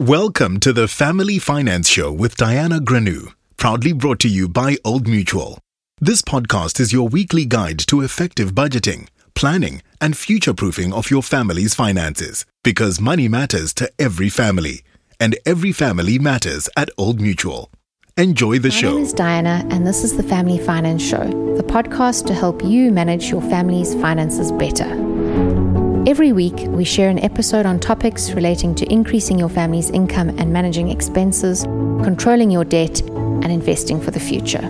Welcome to the Family Finance Show with Diana Granu, proudly brought to you by Old Mutual. This podcast is your weekly guide to effective budgeting, planning, and future proofing of your family's finances because money matters to every family, and every family matters at Old Mutual. Enjoy the My show. name is Diana, and this is the Family Finance Show, the podcast to help you manage your family's finances better. Every week, we share an episode on topics relating to increasing your family's income and managing expenses, controlling your debt, and investing for the future.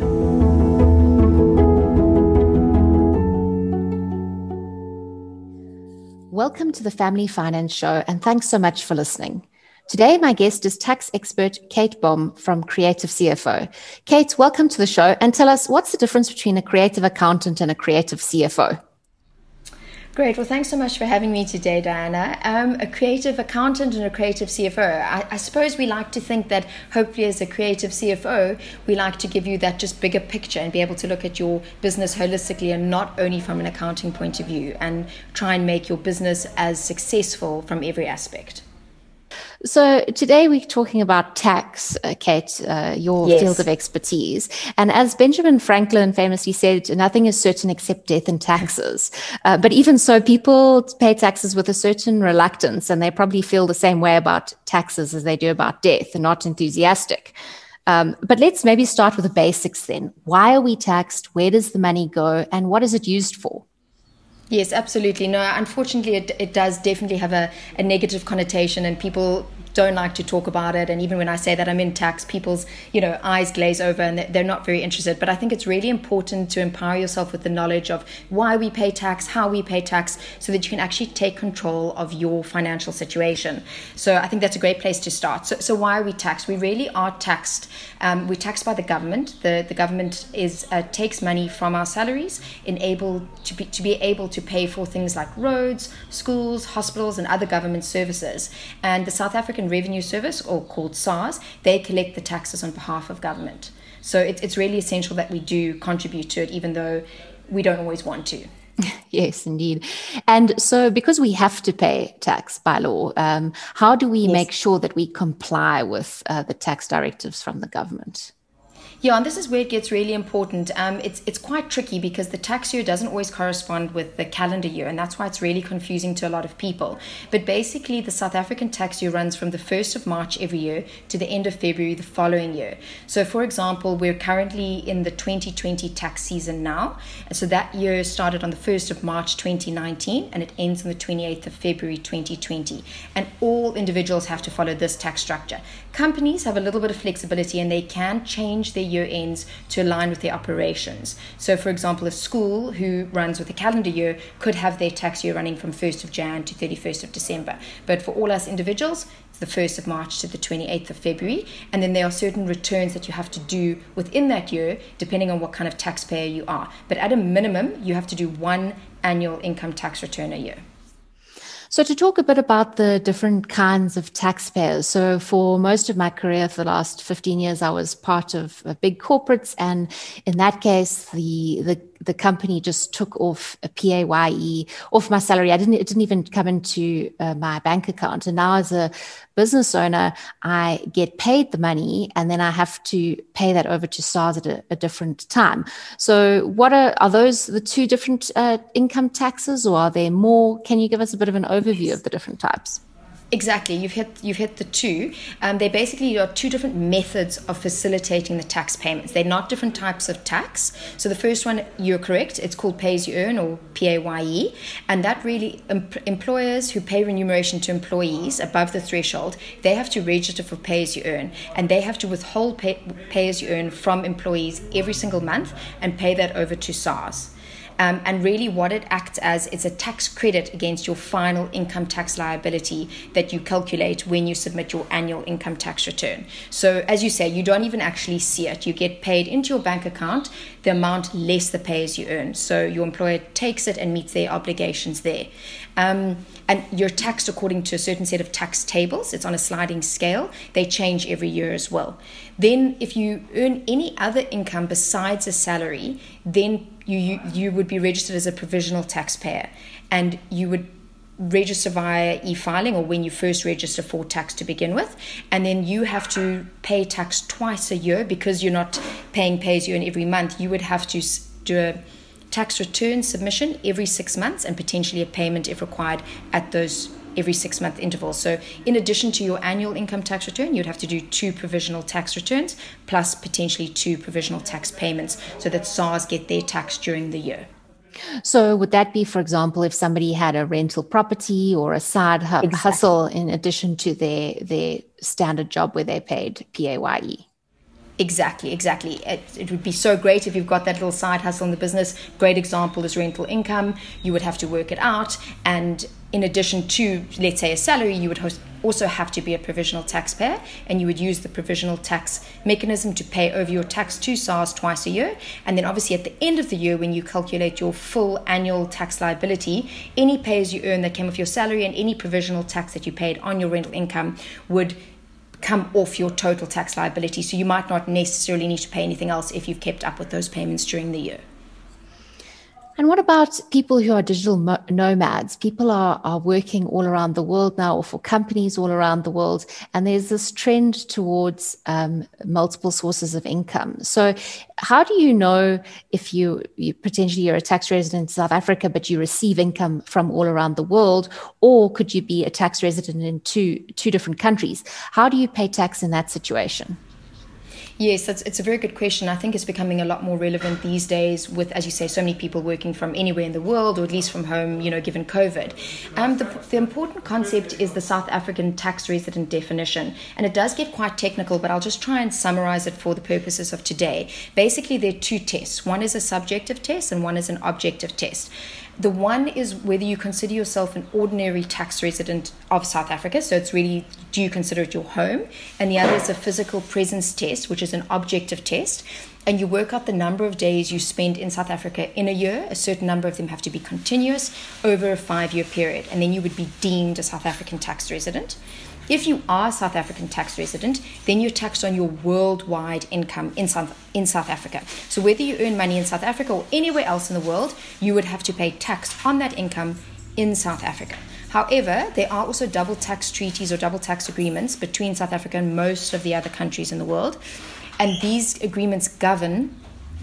Welcome to the Family Finance Show, and thanks so much for listening. Today, my guest is tax expert Kate Bohm from Creative CFO. Kate, welcome to the show and tell us what's the difference between a creative accountant and a creative CFO? Great. Well, thanks so much for having me today, Diana. Um, a creative accountant and a creative CFO. I, I, suppose we like to think that hopefully, as a creative CFO, we like to give you that just bigger picture and be able to look at your business holistically and not only from an accounting point of view and try and make your business as successful from every aspect. So today we're talking about tax, uh, Kate, uh, your yes. field of expertise. And as Benjamin Franklin famously said, nothing is certain except death and taxes. Uh, but even so, people pay taxes with a certain reluctance, and they probably feel the same way about taxes as they do about death, and not enthusiastic. Um, but let's maybe start with the basics then. Why are we taxed? Where does the money go? And what is it used for? Yes, absolutely. No, unfortunately, it, it does definitely have a, a negative connotation, and people don't like to talk about it. And even when I say that I'm in tax, people's you know eyes glaze over and they're not very interested. But I think it's really important to empower yourself with the knowledge of why we pay tax, how we pay tax, so that you can actually take control of your financial situation. So I think that's a great place to start. So, so why are we taxed? We really are taxed. Um, we're taxed by the government. The the government is uh, takes money from our salaries, enable to be to be able to pay for things like roads, schools, hospitals, and other government services. And the South African African Revenue Service, or called SARS, they collect the taxes on behalf of government. So it, it's really essential that we do contribute to it, even though we don't always want to. Yes, indeed. And so, because we have to pay tax by law, um, how do we yes. make sure that we comply with uh, the tax directives from the government? Yeah, and this is where it gets really important. Um, it's it's quite tricky because the tax year doesn't always correspond with the calendar year, and that's why it's really confusing to a lot of people. But basically, the South African tax year runs from the first of March every year to the end of February the following year. So, for example, we're currently in the 2020 tax season now, so that year started on the first of March 2019, and it ends on the 28th of February 2020. And all individuals have to follow this tax structure. Companies have a little bit of flexibility, and they can change their year ends to align with their operations. So, for example, a school who runs with a calendar year could have their tax year running from 1st of Jan to 31st of December. But for all us individuals, it's the 1st of March to the 28th of February. And then there are certain returns that you have to do within that year, depending on what kind of taxpayer you are. But at a minimum, you have to do one annual income tax return a year. So, to talk a bit about the different kinds of taxpayers. So, for most of my career, for the last 15 years, I was part of big corporates. And in that case, the, the the company just took off a PAYE off my salary. I didn't, it didn't even come into uh, my bank account. And now as a business owner, I get paid the money and then I have to pay that over to SARS at a, a different time. So what are, are those the two different uh, income taxes or are there more? Can you give us a bit of an overview of the different types? Exactly, you've hit you've hit the two. Um, they basically are two different methods of facilitating the tax payments. They're not different types of tax. So the first one, you're correct. It's called pay as you earn or PAYE, and that really em- employers who pay remuneration to employees above the threshold, they have to register for pay as you earn, and they have to withhold pay, pay as you earn from employees every single month and pay that over to SARS. Um, and really, what it acts as is a tax credit against your final income tax liability that you calculate when you submit your annual income tax return. So, as you say, you don't even actually see it. You get paid into your bank account the amount less the pay as you earn. So, your employer takes it and meets their obligations there. Um, and you're taxed according to a certain set of tax tables. It's on a sliding scale. They change every year as well. Then, if you earn any other income besides a salary, then you, you, you would be registered as a provisional taxpayer. And you would register via e-filing or when you first register for tax to begin with. And then you have to pay tax twice a year because you're not paying pay as you earn every month. You would have to do a tax return submission every 6 months and potentially a payment if required at those every 6 month interval. so in addition to your annual income tax return you'd have to do two provisional tax returns plus potentially two provisional tax payments so that SARS get their tax during the year so, would that be, for example, if somebody had a rental property or a side hu- exactly. hustle in addition to their their standard job where they paid PAYE? Exactly, exactly. It, it, would be so great if you've got that little side hustle in the business. Great example is rental income. You would have to work it out. And in addition to, let's say, a salary, you would host, also have to be a provisional taxpayer. And you would use the provisional tax mechanism to pay over your tax to SARS twice a year. And then, obviously, at the end of the year, when you calculate your full annual tax liability, any pays you earn that came off your salary and any provisional tax that you paid on your rental income would come off your total tax liability. So you might not necessarily need to pay anything else if you've kept up with those payments during the year. And what about people who are digital nomads? People are, are working all around the world now, or for companies all around the world. And there's this trend towards um, multiple sources of income. So, how do you know if you, you potentially you're a tax resident in South Africa, but you receive income from all around the world, or could you be a tax resident in two two different countries? How do you pay tax in that situation? Yes, it's a very good question. I think it's becoming a lot more relevant these days with, as you say, so many people working from anywhere in the world or at least from home, you know, given COVID. Um, the, the important concept is the South African tax resident definition. And it does get quite technical, but I'll just try and summarize it for the purposes of today. Basically, there are two tests one is a subjective test and one is an objective test. The one is whether you consider yourself an ordinary tax resident of South Africa. So it's really, do you consider it your home? And the other is a physical presence test, which is an objective test. And you work out the number of days you spend in South Africa in a year. A certain number of them have to be continuous over a five year period. And then you would be deemed a South African tax resident. If you are a South African tax resident, then you're taxed on your worldwide income in South, in South Africa. So whether you earn money in South Africa or anywhere else in the world, you would have to pay tax on that income in South Africa. However, there are also double tax treaties or double tax agreements between South Africa and most of the other countries in the world. And these agreements govern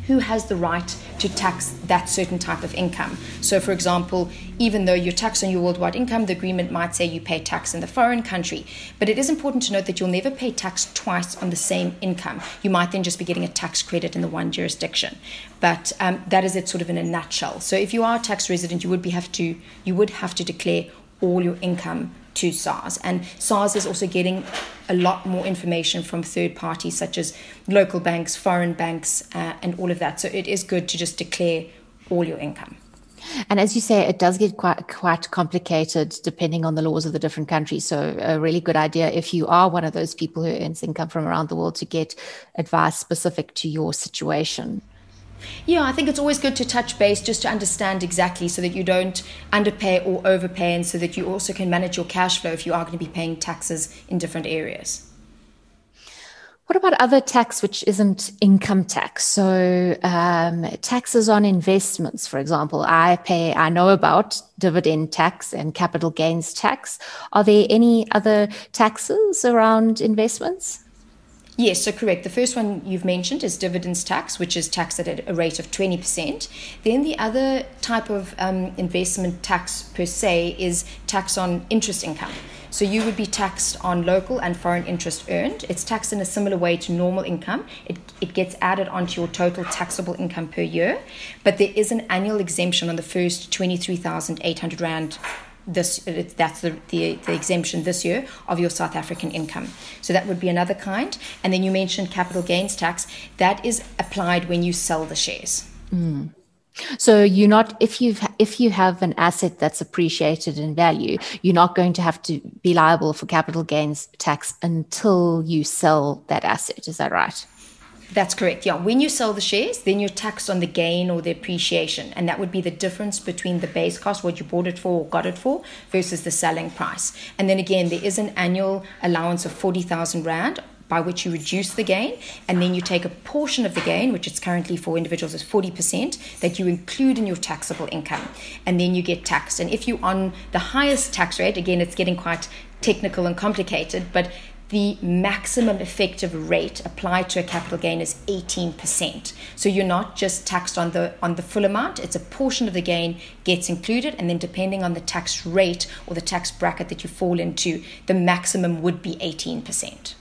who has the right to tax that certain type of income. So, for example, even though you're taxed on your worldwide income, the agreement might say you pay tax in the foreign country. But it is important to note that you'll never pay tax twice on the same income. You might then just be getting a tax credit in the one jurisdiction. But um, that is it, sort of in a nutshell. So, if you are a tax resident, you would be have to you would have to declare all your income to SARS. And SARS is also getting a lot more information from third parties such as local banks, foreign banks, uh, and all of that. So it is good to just declare all your income. And as you say, it does get quite quite complicated depending on the laws of the different countries. So a really good idea if you are one of those people who earns income from around the world to get advice specific to your situation. Yeah, I think it's always good to touch base just to understand exactly so that you don't underpay or overpay and so that you also can manage your cash flow if you are going to be paying taxes in different areas. What about other tax which isn't income tax? So, um, taxes on investments, for example, I pay, I know about dividend tax and capital gains tax. Are there any other taxes around investments? Yes, so correct. The first one you've mentioned is dividends tax, which is taxed at a rate of 20%. Then the other type of um, investment tax per se is tax on interest income. So you would be taxed on local and foreign interest earned. It's taxed in a similar way to normal income. It, it gets added onto your total taxable income per year, but there is an annual exemption on the first 23,800 Rand this that's the, the, the, exemption this year of your South African income. So that would be another kind. And then you mentioned capital gains tax. That is applied when you sell the shares. Mm. So you're not if you've if you have an asset that's appreciated in value, you're not going to have to be liable for capital gains tax until you sell that asset. Is that right? That's correct. Yeah. When you sell the shares, then you're taxed on the gain or the appreciation. And that would be the difference between the base cost, what you bought it for or got it for, versus the selling price. And then again, there is an annual allowance of 40,000 Rand by which you reduce the gain, and then you take a portion of the gain, which is currently for individuals is 40%, that you include in your taxable income, and then you get taxed. And if you're on the highest tax rate, again, it's getting quite technical and complicated, but the maximum effective rate applied to a capital gain is 18%. So you're not just taxed on the on the full amount, it's a portion of the gain gets included and then depending on the tax rate or the tax bracket that you fall into, the maximum would be 18%.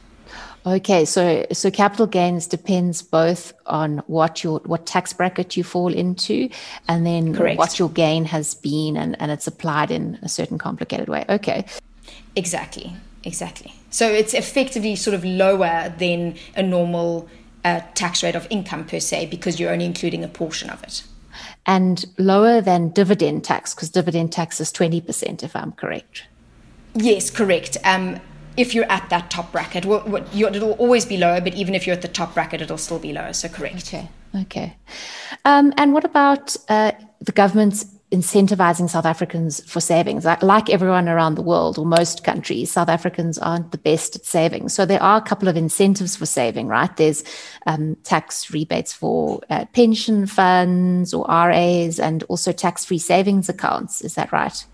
Okay, so so capital gains depends both on what your what tax bracket you fall into, and then Correct. what your gain has been, and, and it's applied in a certain complicated way. Okay, exactly, exactly. So it's effectively sort of lower than a normal uh, tax rate of income per se because you're only including a portion of it. And lower than dividend tax because dividend tax is 20%, if I'm correct. Yes, correct. Um, if you're at that top bracket, well, it'll always be lower, but even if you're at the top bracket, it'll still be lower. So correct. Okay. Okay. Um, and what about uh, the government's incentivizing South Africans for savings. Like, everyone around the world, or most countries, South Africans aren't the best at saving. So there are a couple of incentives for saving, right? There's um, tax rebates for uh, pension funds or RAs, and also tax free savings accounts. Is that right?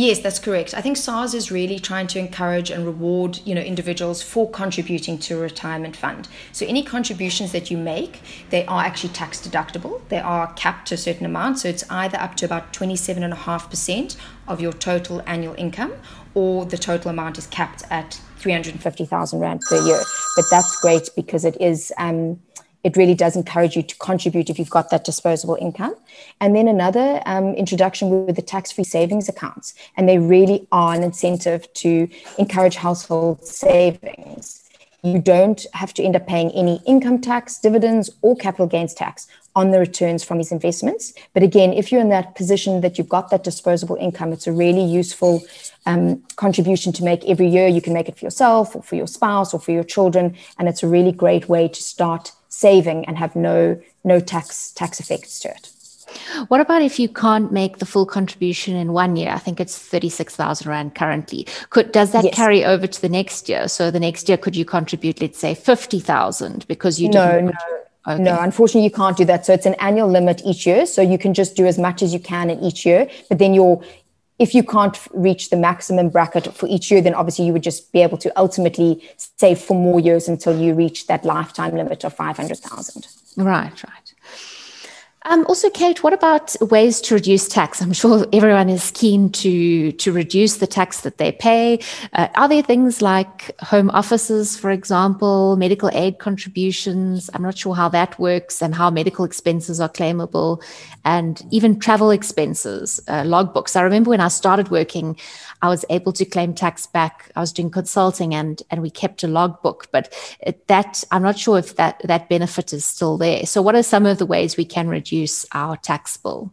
Yes, that's correct. I think SARS is really trying to encourage and reward, you know, individuals for contributing to a retirement fund. So any contributions that you make, they are actually tax deductible. They are capped to a certain amount, so it's either up to about 27.5% of your total annual income or the total amount is capped at 350,000 rand per year. But that's great because it is um, it really does encourage you to contribute if you've got that disposable income. And then another um, introduction with the tax free savings accounts. And they really are an incentive to encourage household savings. You don't have to end up paying any income tax, dividends, or capital gains tax on the returns from these investments. But again, if you're in that position that you've got that disposable income, it's a really useful um, contribution to make every year. You can make it for yourself or for your spouse or for your children. And it's a really great way to start saving and have no no tax tax effects to it. What about if you can't make the full contribution in one year? I think it's 36,000 Rand currently. Could, does that yes. carry over to the next year? So the next year, could you contribute, let's say 50,000 because you no, no. Okay. No, unfortunately, you can't do that. So it's an annual limit each year. So you can just do as much as you can in each year. But then your if you can't reach the maximum bracket for each year, then obviously you would just be able to ultimately save for more years until you reach that lifetime limit of 500,000. Right, right. Um, also, Kate, what about ways to reduce tax? I'm sure everyone is keen to to reduce the tax that they pay. Uh, are there things like home offices, for example, medical aid contributions? I'm not sure how that works and how medical expenses are claimable, and even travel expenses, uh, logbooks. I remember when I started working, I was able to claim tax back. I was doing consulting and and we kept a logbook, but that I'm not sure if that that benefit is still there. So, what are some of the ways we can reduce our tax bill?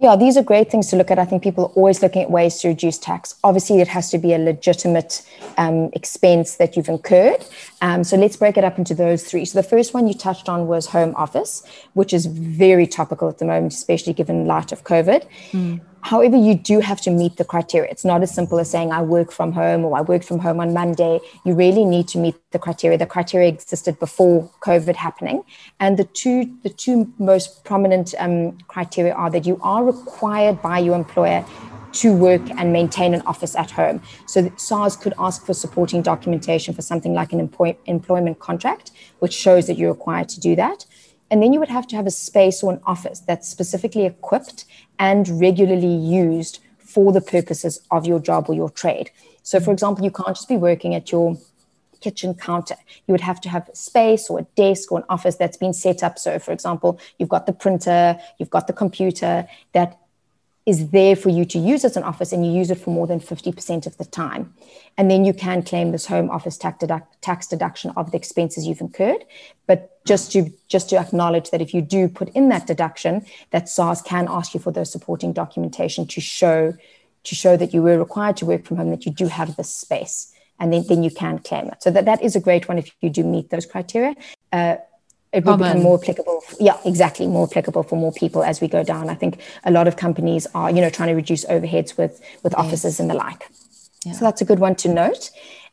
Yeah, these are great things to look at. I think people are always looking at ways to reduce tax. Obviously, it has to be a legitimate um, expense that you've incurred. Um, so let's break it up into those three. So the first one you touched on was home office, which is very topical at the moment, especially given light of COVID. Mm. However, you do have to meet the criteria. It's not as simple as saying, I work from home or I work from home on Monday. You really need to meet the criteria. The criteria existed before COVID happening. And the two, the two most prominent um, criteria are that you are required by your employer to work and maintain an office at home. So SARS could ask for supporting documentation for something like an employ- employment contract, which shows that you're required to do that. And then you would have to have a space or an office that's specifically equipped and regularly used for the purposes of your job or your trade. So, for example, you can't just be working at your kitchen counter. You would have to have space or a desk or an office that's been set up. So, for example, you've got the printer, you've got the computer that is there for you to use as an office and you use it for more than 50% of the time. And then you can claim this home office tax, deduct, tax deduction of the expenses you've incurred. But just to just to acknowledge that if you do put in that deduction, that SARS can ask you for those supporting documentation to show to show that you were required to work from home, that you do have this space. And then, then you can claim it. So that, that is a great one if you do meet those criteria. Uh, it will become more applicable yeah exactly more applicable for more people as we go down i think a lot of companies are you know trying to reduce overheads with with yes. offices and the like yeah. so that's a good one to note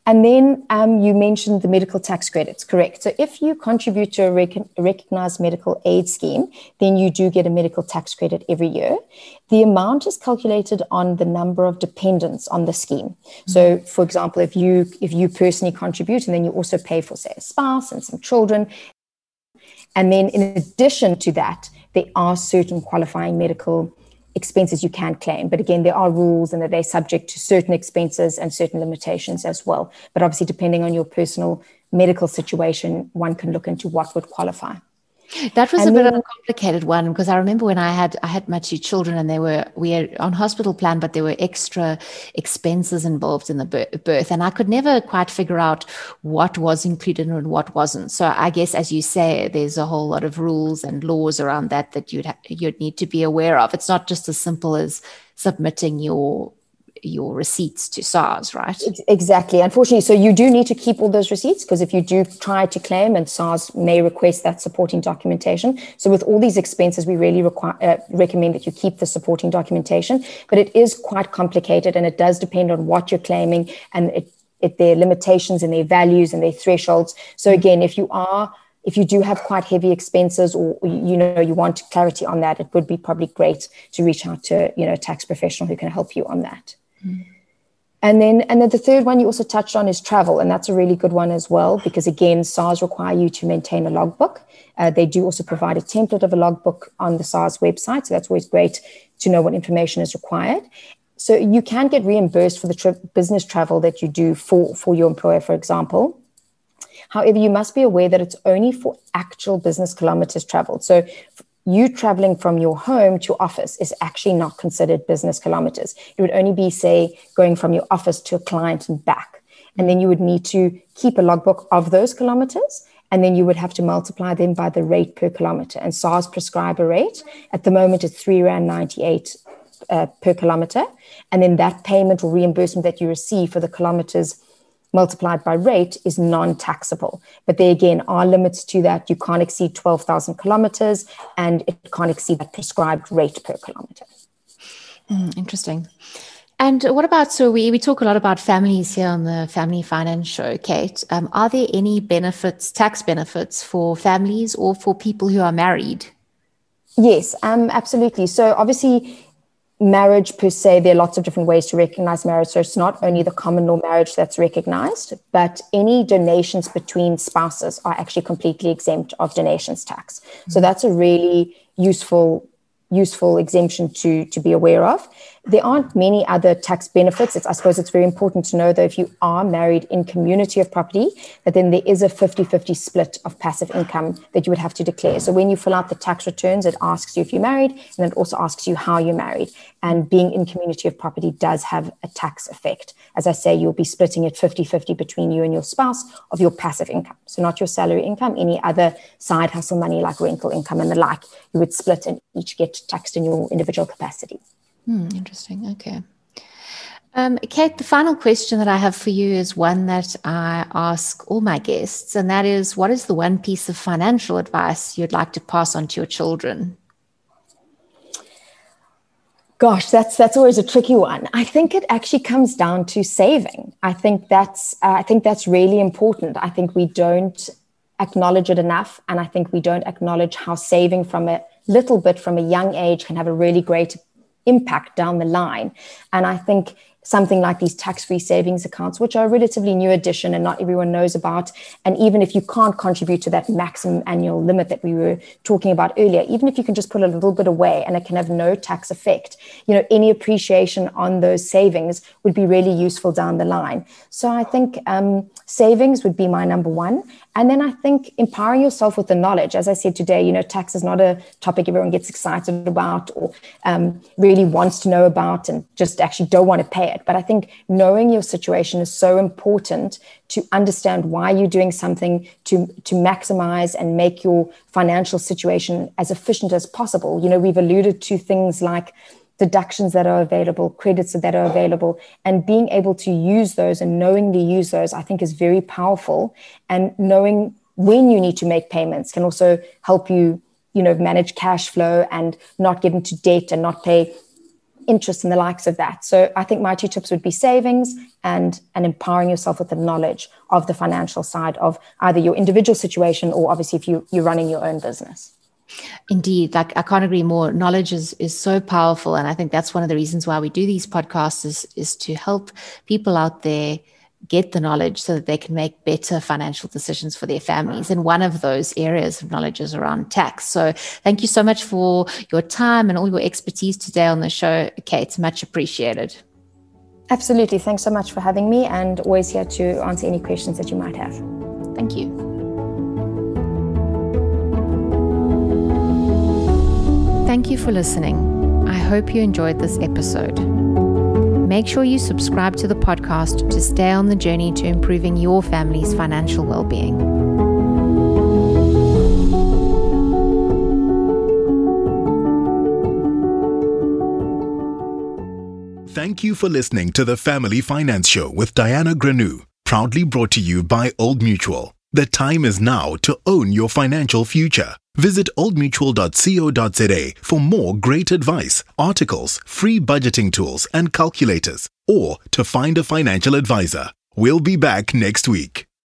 And then um, you mentioned the medical tax credits, correct? So if you contribute to a, rec- a, recognized medical aid scheme, then you do get a medical tax credit every year. The amount is calculated on the number of dependents on the scheme. Mm-hmm. So, for example, if you if you personally contribute and then you also pay for, say, a spouse and some children, and then in addition to that, there are certain qualifying medical expenses you can claim. But again, there are rules and that they're subject to certain expenses and certain limitations as well. But obviously, depending on your personal medical situation, one can look into what would qualify. That was and a bit then, of a complicated one because I remember when I had I had my two children and they were we were on hospital plan, but there were extra expenses involved in the birth, and I could never quite figure out what was included and what wasn't. So I guess, as you say, there's a whole lot of rules and laws around that that you'd ha- you'd need to be aware of. It's not just as simple as submitting your your receipts to SARS, right? Exactly. Unfortunately, so you do need to keep all those receipts because if you do try to claim, and SARS may request that supporting documentation. So with all these expenses, we really require, uh, recommend that you keep the supporting documentation. But it is quite complicated, and it does depend on what you're claiming and it, it, their limitations and their values and their thresholds. So again, if you are if you do have quite heavy expenses or you know you want clarity on that it would be probably great to reach out to you know a tax professional who can help you on that and then, and then the third one you also touched on is travel, and that's a really good one as well because again, SARS require you to maintain a logbook. Uh, they do also provide a template of a logbook on the SARS website, so that's always great to know what information is required. So you can get reimbursed for the business travel that you do for for your employer, for example. However, you must be aware that it's only for actual business kilometers traveled. So you traveling from your home to office is actually not considered business kilometers. It would only be, say, going from your office to a client and back. And then you would need to keep a logbook of those kilometers. And then you would have to multiply them by the rate per kilometer. And SARS prescribe a rate. At the moment, it's three Rand 98 uh, per kilometer. And then that payment or reimbursement that you receive for the kilometers multiplied by rate is non-taxable. But there again are limits to that. You can't exceed 12,000 kilometers and it can't exceed that prescribed rate per kilometer. Mm, interesting. And what about, so we, we talk a lot about families here on the Family Finance Show, Kate. Um, are there any benefits, tax benefits for families or for people who are married? Yes, um, absolutely. So obviously, marriage per se, there are lots of different ways to recognize marriage. So it's not only the common law marriage that's recognized, but any donations between spouses are actually completely exempt of donations tax. Mm-hmm. So that's a really useful useful exemption to to be aware of. There aren't many other tax benefits. It's, I suppose it's very important to know that if you are married in community of property, that then there is a 50-50 split of passive income that you would have to declare. So when you fill out the tax returns, it asks you if you're married, and it also asks you how you're married. And being in community of property does have a tax effect. As I say, you'll be splitting it 50-50 between you and your spouse of your passive income. So not your salary income, any other side hustle money like rental income and the like, you would split and each get taxed in your individual capacity. Hmm, interesting. Okay. Um, Kate, the final question that I have for you is one that I ask all my guests, and that is what is the one piece of financial advice you'd like to pass on to your children? Gosh, that's that's always a tricky one. I think it actually comes down to saving. I think that's uh, I think that's really important. I think we don't acknowledge it enough, and I think we don't acknowledge how saving from a little bit from a young age can have a really great impact down the line. And I think something like these tax-free savings accounts, which are a relatively new addition and not everyone knows about. And even if you can't contribute to that maximum annual limit that we were talking about earlier, even if you can just put a little bit away and it can have no tax effect, you know, any appreciation on those savings would be really useful down the line. So I think um, savings would be my number one. And then I think empowering yourself with the knowledge. As I said today, you know, tax is not a topic everyone gets excited about or um, really wants to know about and just actually don't want to pay it. But I think knowing your situation is so important to understand why you're doing something to, to maximize and make your financial situation as efficient as possible. You know, we've alluded to things like deductions that are available, credits that are available, and being able to use those and knowingly use those, I think is very powerful. And knowing when you need to make payments can also help you, you know, manage cash flow and not get into debt and not pay interest and the likes of that. So I think my two tips would be savings and and empowering yourself with the knowledge of the financial side of either your individual situation or obviously if you you're running your own business. Indeed, like I can't agree more. Knowledge is is so powerful, and I think that's one of the reasons why we do these podcasts is is to help people out there get the knowledge so that they can make better financial decisions for their families. And one of those areas of knowledge is around tax. So thank you so much for your time and all your expertise today on the show, Kate. Much appreciated. Absolutely. Thanks so much for having me and always here to answer any questions that you might have. Thank you. Thank you for listening. I hope you enjoyed this episode. Make sure you subscribe to the podcast to stay on the journey to improving your family's financial well being. Thank you for listening to the Family Finance Show with Diana Grenou, proudly brought to you by Old Mutual. The time is now to own your financial future. Visit oldmutual.co.za for more great advice, articles, free budgeting tools, and calculators, or to find a financial advisor. We'll be back next week.